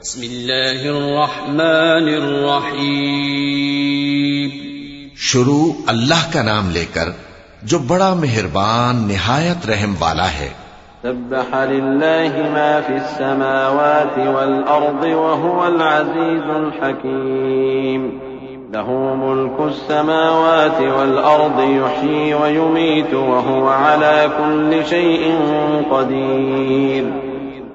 بسم اللہ الرحمن الرحیم۔ شروع اللہ کا نام لے کر جو بڑا مہربان نہایت رحم والا ہے۔ سبح لله ما في السماوات والأرض وهو العزيز الحكيم له ملك السماوات والأرض يحيي ويميت وهو على كل شيء قدير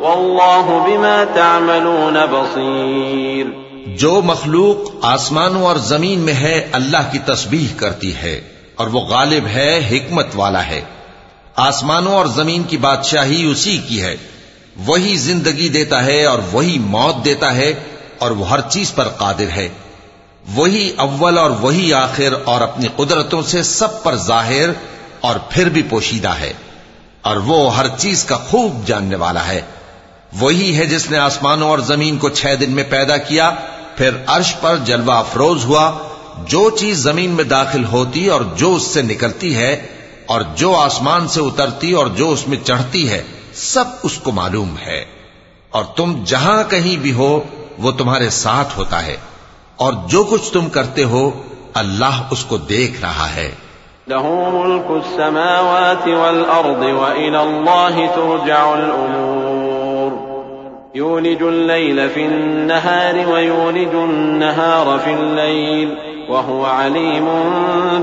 والله بما تعملون بصير جو مخلوق آسمانوں اور زمین میں ہے، اللہ کی تسبیح کرتی ہے، اور وہ غالب ہے، حکمت والا ہے۔ آسمانوں اور زمین کی بادشاہی اسی کی ہے۔ وہی زندگی دیتا ہے اور وہی موت دیتا ہے، اور وہ ہر چیز پر قادر ہے۔ وہی اول اور وہی آخر اور اپنی قدرتوں سے سب پر ظاہر اور پھر بھی پوشیدہ ہے۔ اور وہ ہر چیز کا خوب جاننے والا ہے۔ وہی ہے جس نے آسمانوں اور زمین کو چھ دن میں پیدا کیا، پھر عرش پر جلوہ افروز ہوا، جو چیز زمین میں داخل ہوتی اور جو اس سے نکلتی ہے، اور جو آسمان سے اترتی اور جو اس میں چڑھتی ہے، سب اس کو معلوم ہے۔ اور تم جہاں کہیں بھی ہو، وہ تمہارے ساتھ ہوتا ہے۔ اور جو کچھ تم کرتے ہو، اللہ اس کو دیکھ رہا ہے۔ له ملك السماوات والأرض وإلى الله ترجع الأمور يولج الليل في النهار ويولج النهار في الليل وهو عليم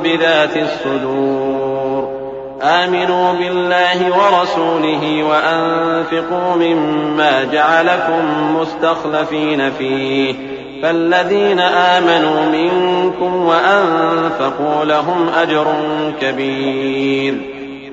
بذات الصدور. آمنوا بالله ورسوله وأنفقوا مما جعلكم مستخلفين فيه. فالذين آمنوا منكم وأنفقوا لهم أجر كبير.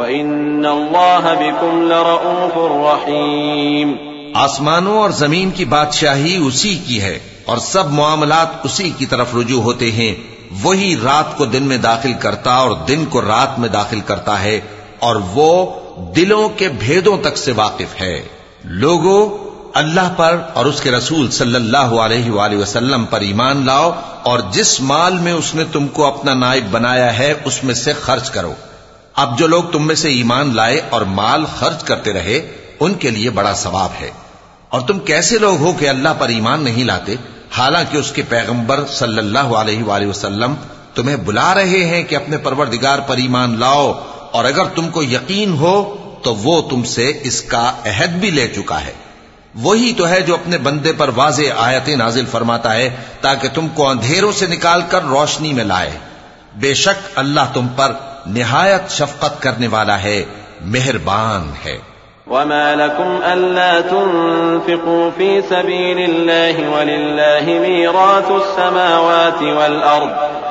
وإن الله بكم لرؤوف رحيم۔ آسمانوں اور زمین کی بادشاہی اسی کی ہے اور سب معاملات اسی کی طرف رجوع ہوتے ہیں۔ وہی رات کو دن میں داخل کرتا اور دن کو رات میں داخل کرتا ہے اور وہ دلوں کے بھیدوں تک سے واقف ہے۔ لوگوں اللہ پر اور اس کے رسول صلی اللہ علیہ وآلہ وسلم پر ایمان لاؤ اور جس مال میں اس نے تم کو اپنا نائب بنایا ہے اس میں سے خرچ کرو۔ اب جو لوگ تم میں سے ایمان لائے اور مال خرچ کرتے رہے، ان کے لیے بڑا ثواب ہے۔ اور تم کیسے لوگ ہو کہ اللہ پر ایمان نہیں لاتے؟ حالانکہ اس کے پیغمبر صلی اللہ علیہ وآلہ وسلم تمہیں بلا رہے ہیں کہ اپنے پروردگار پر ایمان لاؤ۔ اور اگر تم کو یقین ہو، تو وہ تم سے اس کا عہد بھی لے چکا ہے۔ وہی تو ہے جو اپنے بندے پر واضح آیتیں نازل فرماتا ہے، تاکہ تم کو اندھیروں سے نکال کر روشنی میں لائے۔ بے شک اللہ تم پر نہایت شفقت کرنے والا ہے، مہربان ہے۔ وما لكم ألا تنفقوا في سبيل الله ولله ميراث السماوات والأرض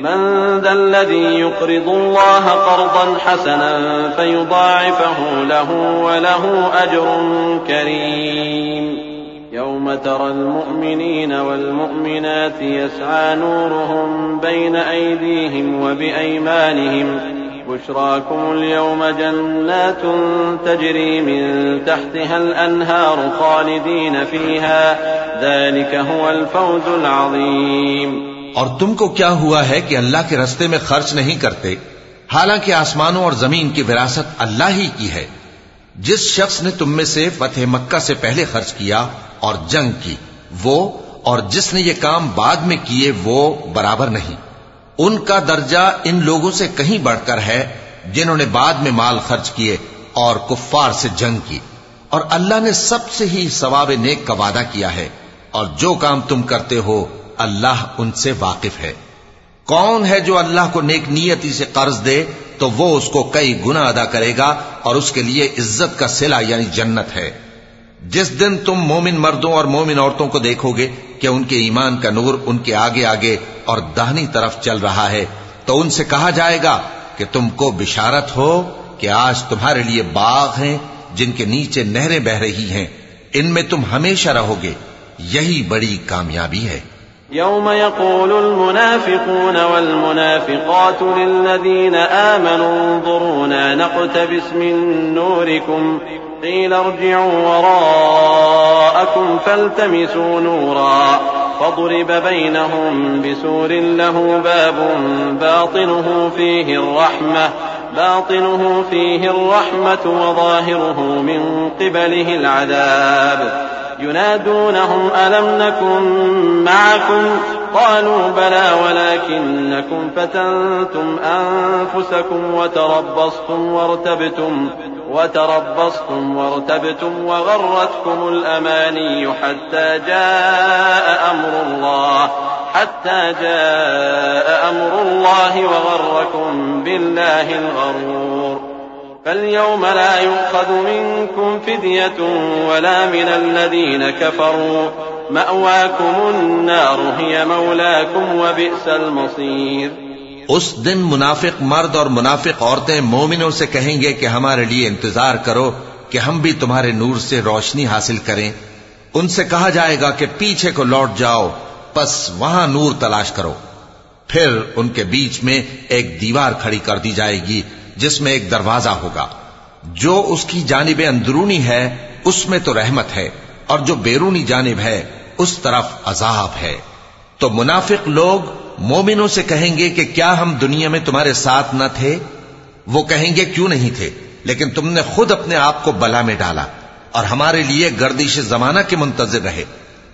من ذا الذي يقرض الله قرضا حسنا فيضاعفه له وله أجر كريم. يوم ترى المؤمنين والمؤمنات يسعى نورهم بين أيديهم وبأيمانهم. بشراكم اليوم جنات تجري من تحتها الأنهار خالدين فيها. ذلك هو الفوز العظيم. اور تم کو کیا ہوا ہے کہ اللہ کے رستے میں خرچ نہیں کرتے؟ حالانکہ آسمانوں اور زمین کی وراثت اللہ ہی کی ہے۔ جس شخص نے تم میں سے فتح مکہ سے پہلے خرچ کیا اور جنگ کی، وہ اور جس نے یہ کام بعد میں کیے، وہ برابر نہیں۔ ان کا درجہ ان لوگوں سے کہیں بڑھ کر ہے جنہوں نے بعد میں مال خرچ کیے اور کفار سے جنگ کی۔ اور اللہ نے سب سے ہی ثواب نیک کا وعدہ کیا ہے۔ اور جو کام تم کرتے ہو اللہ ان سے واقف ہے۔ کون ہے جو اللہ کو نیک نیتی سے قرض دے، تو وہ اس کو کئی گنا ادا کرے گا اور اس کے لیے عزت کا سلا یعنی جنت ہے۔ جس دن تم مومن مردوں اور مومن عورتوں کو دیکھو گے کہ ان کے ایمان کا نور ان کے آگے آگے اور دہنی طرف چل رہا ہے، تو ان سے کہا جائے گا کہ تم کو بشارت ہو کہ آج تمہارے لیے باغ ہیں، جن کے نیچے نہریں بہ رہی ہیں۔ ان میں تم ہمیشہ رہو گے۔ یہی بڑی کامیابی ہے۔ يوم يقول المنافقون والمنافقات للذين آمنوا انظرونا نقتبس من نوركم قيل ارجعوا وراءكم فالتمسوا نورا فضرب بينهم بسور له باب باطنه فيه الرحمة باطنه فيه الرحمة وظاهره من قبله العذاب ينادونهم ألم نكن معكم؟ قالوا بلى ولكنكم فتنتم أنفسكم وتربصتم وارتبتم وتربصتم وارتبتم وغرتكم الأماني حتى جاء أمر الله حتى جاء أمر الله وغركم بالله الغرور. فاليوم لا يؤخذ منكم فدية ولا من الذين كفروا مأواكم النار، هي مولاكم وبئس المصير. اس دن منافق مرد اور منافق عورتیں مومنوں سے کہیں گے کہ ہمارے لیے انتظار کرو کہ ہم بھی تمہارے نور سے روشنی حاصل کریں۔ ان سے کہا جائے گا کہ پیچھے کو لوٹ جاؤ، پس وہاں نور تلاش کرو۔ پھر ان کے بیچ میں ایک دیوار کھڑی کر دی جائے گی جس میں ایک دروازہ ہوگا۔ جو اس کی جانب اندرونی ہے، اس میں تو رحمت ہے، اور جو بیرونی جانب ہے، اس طرف عذاب ہے۔ تو منافق لوگ مومنوں سے کہیں گے کہ کیا ہم دنیا میں تمہارے ساتھ نہ تھے؟ وہ کہیں گے کیوں نہیں تھے؟ لیکن تم نے خود اپنے آپ کو بلا میں ڈالا، اور ہمارے لیے گردش زمانہ کے منتظر رہے۔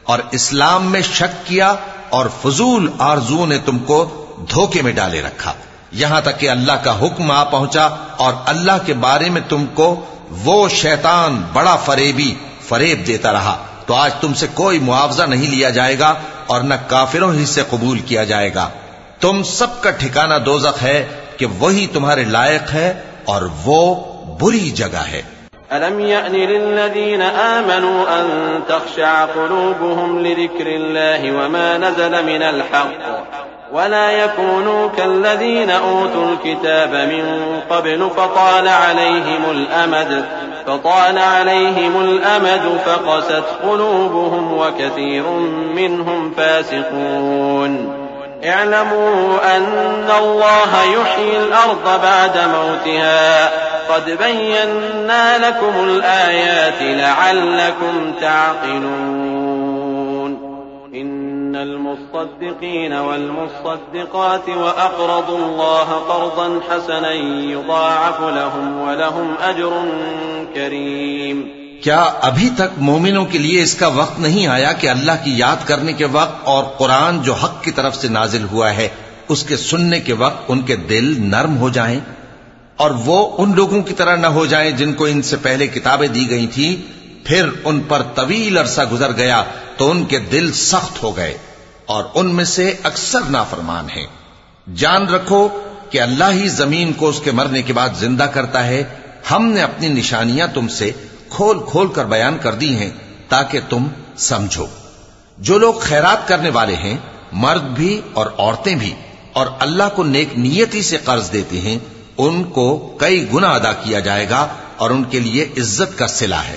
اور اسلام میں شک کیا، اور فضول آرزو نے تم کو دھوکے میں ڈالے رکھا۔ یہاں تک کہ اللہ کا حکم آ پہنچا اور اللہ کے بارے میں تم کو وہ شیطان بڑا فریبی فریب دیتا رہا۔ تو آج تم سے کوئی معاوضہ نہیں لیا جائے گا اور نہ کافروں ہی سے قبول کیا جائے گا۔ تم سب کا ٹھکانہ دوزخ ہے کہ وہی تمہارے لائق ہے اور وہ بری جگہ ہے۔ ألم يأن للذين آمنوا أن تخشع قلوبهم لذكر الله وما نزل من الحق؟ ولا يكونوا كالذين أوتوا الكتاب من قبل فطال عليهم الأمد فطال عليهم الأمد فقست قلوبهم وكثير منهم فاسقون. اعلموا أن الله يحيي الأرض بعد موتها. قد بينا لكم الآيات لعلكم تعقلون. إن المصدقين والمصدقات وأقرضوا الله قرضا حسنا يضاعف لهم ولهم أجر كريم. کیا ابھی تک مومنوں کے لیے اس کا وقت نہیں آیا کہ اللہ کی یاد کرنے کے وقت اور قرآن جو حق کی طرف سے نازل ہوا ہے، اس کے سننے کے وقت ان کے دل نرم ہو جائیں؟ اور وہ ان لوگوں کی طرح نہ ہو جائیں جن کو ان سے پہلے کتابیں دی گئی تھی پھر ان پر طویل عرصہ گزر گیا تو ان کے دل سخت ہو گئے اور ان میں سے اکثر نافرمان ہیں۔ جان رکھو کہ اللہ ہی زمین کو اس کے مرنے کے بعد زندہ کرتا ہے۔ ہم نے اپنی نشانیاں تم سے کھول کھول کر بیان کر دی ہیں تاکہ تم سمجھو۔ جو لوگ خیرات کرنے والے ہیں، مرد بھی اور عورتیں بھی، اور اللہ کو نیک نیتی سے قرض دیتے ہیں، ان کو کئی گنا ادا کیا جائے گا اور ان کے لیے عزت کا سلا ہے۔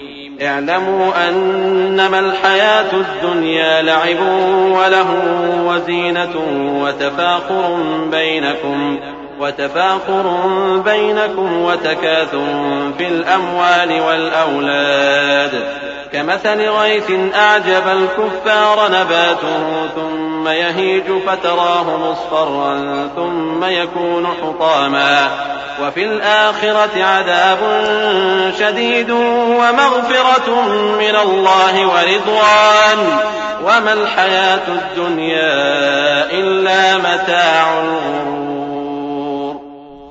اعلموا أنما الحياة الدنيا لعب وله وزينة وتفاخر بينكم وتفاخر بينكم وتكاثر في الأموال والأولاد. كمثل غيث أعجب الكفار نباته ثم يهيج فتراه مصفرا ثم يكون حطاما. وفي الآخرة عذاب شديد ومغفرة من الله ورضوان. وما الحياة الدنيا إلا متاع الغرور.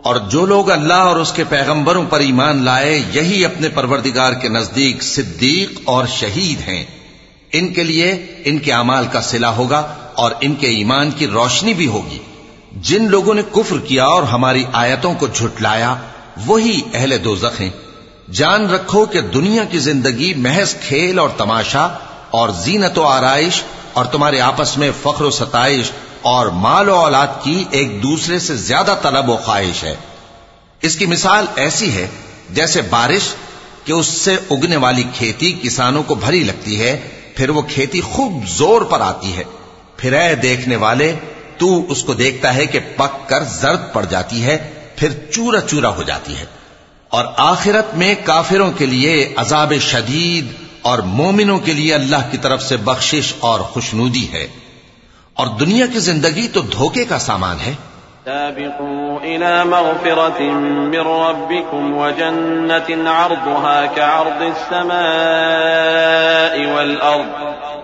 اور جو لوگ اللہ اور اس کے پیغمبروں پر ایمان لائے، یہی اپنے پروردگار کے نزدیک صدیق اور شہید ہیں۔ ان کے لیے ان کے اعمال کا صلہ ہوگا اور ان کے ایمان کی روشنی بھی ہوگی۔ جن لوگوں نے کفر کیا اور ہماری آیتوں کو جھٹلایا، وہی اہل دو ہیں۔ جان رکھو کہ دنیا کی زندگی محض کھیل اور تماشا اور زینت و آرائش اور تمہارے آپس میں فخر و ستائش اور مال و اولاد کی ایک دوسرے سے زیادہ طلب و خواہش ہے۔ اس کی مثال ایسی ہے جیسے بارش کہ اس سے اگنے والی کھیتی کسانوں کو بھری لگتی ہے، پھر وہ کھیتی خوب زور پر آتی ہے۔ پھر اے دیکھنے والے تو اس کو دیکھتا ہے کہ پک کر زرد پڑ جاتی ہے، پھر چورا چورا ہو جاتی ہے۔ اور آخرت میں کافروں کے لیے عذاب شدید اور مومنوں کے لیے اللہ کی طرف سے بخشش اور خوشنودی ہے۔ اور دنیا کی زندگی تو دھوکے کا سامان ہے۔ سابقوا إلى مغفرة من ربكم وجنة عرضها كعرض السماء والأرض۔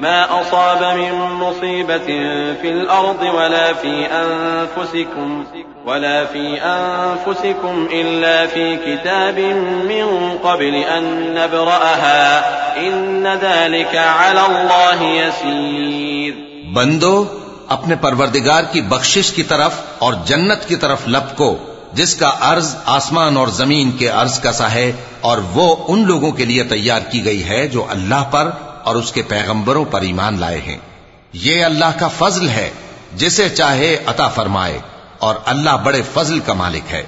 ما أصاب من مصيبة في الأرض ولا في أنفسكم ولا في أنفسكم إلا في كتاب من قبل أن نبرأها. إن ذلك على الله يسير. بندو، اپنے پروردگار کی بخشش کی طرف اور جنت کی طرف لپ کو، جس کا عرض آسمان اور زمین کے عرض کا سا ہے، اور وہ ان لوگوں کے لیے تیار کی گئی ہے جو اللہ پر اور اس کے پیغمبروں پر ایمان لائے ہیں۔ یہ اللہ کا فضل ہے، جسے چاہے عطا فرمائے، اور اللہ بڑے فضل کا مالک ہے۔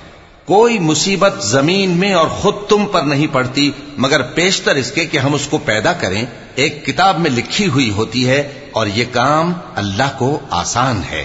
کوئی مصیبت زمین میں اور خود تم پر نہیں پڑتی، مگر پیشتر اس کے کہ ہم اس کو پیدا کریں۔ ایک کتاب میں لکھی ہوئی ہوتی ہے، اور یہ کام اللہ کو آسان ہے۔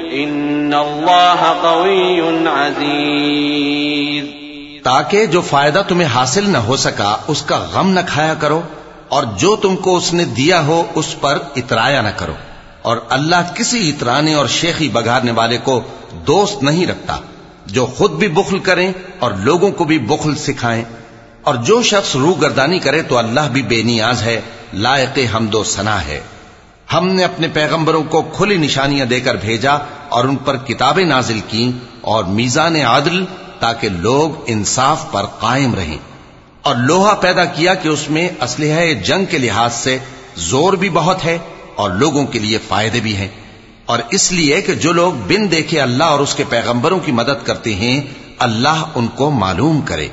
ان اللہ قوی عزیز تاکہ جو فائدہ تمہیں حاصل نہ ہو سکا، اس کا غم نہ کھایا کرو، اور جو تم کو اس نے دیا ہو، اس پر اترایا نہ کرو۔ اور اللہ کسی اترانے اور شیخی بگارنے والے کو دوست نہیں رکھتا، جو خود بھی بخل کریں اور لوگوں کو بھی بخل سکھائیں۔ اور جو شخص روح گردانی کرے تو اللہ بھی بے نیاز ہے، لائق حمد و سنا ہے۔ ہم نے اپنے پیغمبروں کو کھلی نشانیاں دے کر بھیجا اور ان پر کتابیں نازل کی اور میزان عادل تاکہ لوگ انصاف پر قائم رہیں۔ اور لوہا پیدا کیا کہ اس میں اسلحہ جنگ کے لحاظ سے زور بھی بہت ہے اور لوگوں کے لیے فائدے بھی ہیں۔ اور اس لیے کہ جو لوگ بن دیکھے اللہ اور اس کے پیغمبروں کی مدد کرتے ہیں، اللہ ان کو معلوم کرے۔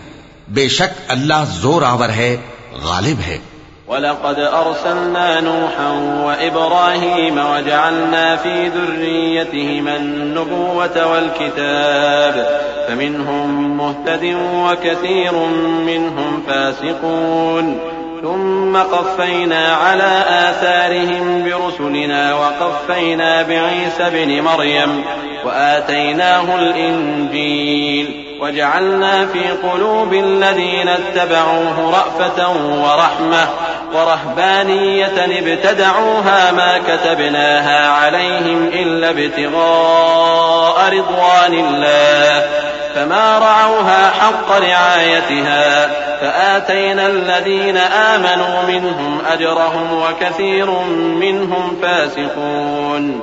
بے شک اللہ زور آور ہے، غالب ہے۔ ولقد أرسلنا نوحا وإبراهيم وجعلنا في ذريتهما النبوة والكتاب فمنهم مهتد وكثير منهم فاسقون ثم قفينا على آثارهم برسلنا وقفينا بعيسى بن مريم وآتيناه الإنجيل وجعلنا في قلوب الذين اتبعوه رأفة ورحمة ورهبانية ابتدعوها ما كتبناها عليهم إلا ابتغاء رضوان الله. فما رعوها حق رعايتها. فآتينا الذين آمنوا منهم أجرهم وكثير منهم فاسقون.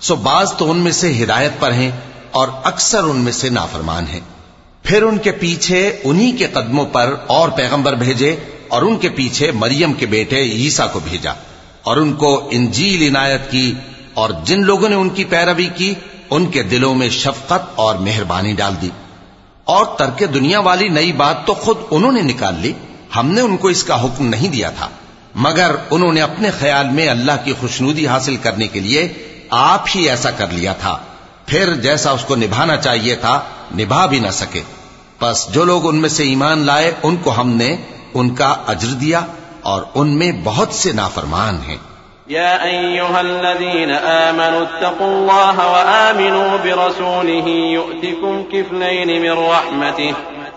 سو بعض تو ان میں سے ہدایت پر ہیں اور اکثر ان میں سے نافرمان ہیں۔ پھر ان کے پیچھے انہی کے قدموں پر اور پیغمبر بھیجے اور ان کے پیچھے مریم کے بیٹے عیسا کو بھیجا اور ان کو انجیل عنایت کی اور جن لوگوں نے ان کی پیروی کی، ان کے دلوں میں شفقت اور مہربانی ڈال دی۔ اور ترک دنیا والی نئی بات تو خود انہوں نے نکال لی، ہم نے ان کو اس کا حکم نہیں دیا تھا۔ مگر انہوں نے اپنے خیال میں اللہ کی خوشنودی حاصل کرنے کے لیے آپ ہی ایسا کر لیا تھا۔ پھر جیسا اس کو نبھانا چاہیے تھا، نبھا بھی نہ سکے۔ بس جو لوگ ان میں سے ایمان لائے، ان کو ہم نے ان کا اجر دیا اور ان میں بہت سے نافرمان ہیں۔ يا أيها الذين آمنوا اتقوا الله وآمنوا برسوله يؤتكم كفلين من رحمته۔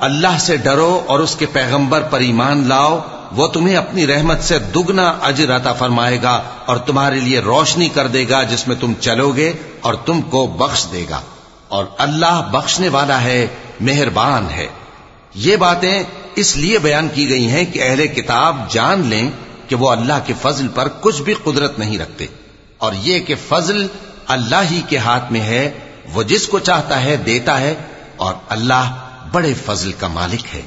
اللہ سے ڈرو اور اس کے پیغمبر پر ایمان لاؤ، وہ تمہیں اپنی رحمت سے دگنا اجر عطا فرمائے گا اور تمہارے لیے روشنی کر دے گا جس میں تم چلو گے اور تم کو بخش دے گا۔ اور اللہ بخشنے والا ہے، مہربان ہے۔ یہ باتیں اس لیے بیان کی گئی ہیں کہ اہل کتاب جان لیں کہ وہ اللہ کے فضل پر کچھ بھی قدرت نہیں رکھتے۔ اور یہ کہ فضل اللہ ہی کے ہاتھ میں ہے، وہ جس کو چاہتا ہے دیتا ہے اور اللہ بڑے فضل کا مالک ہے۔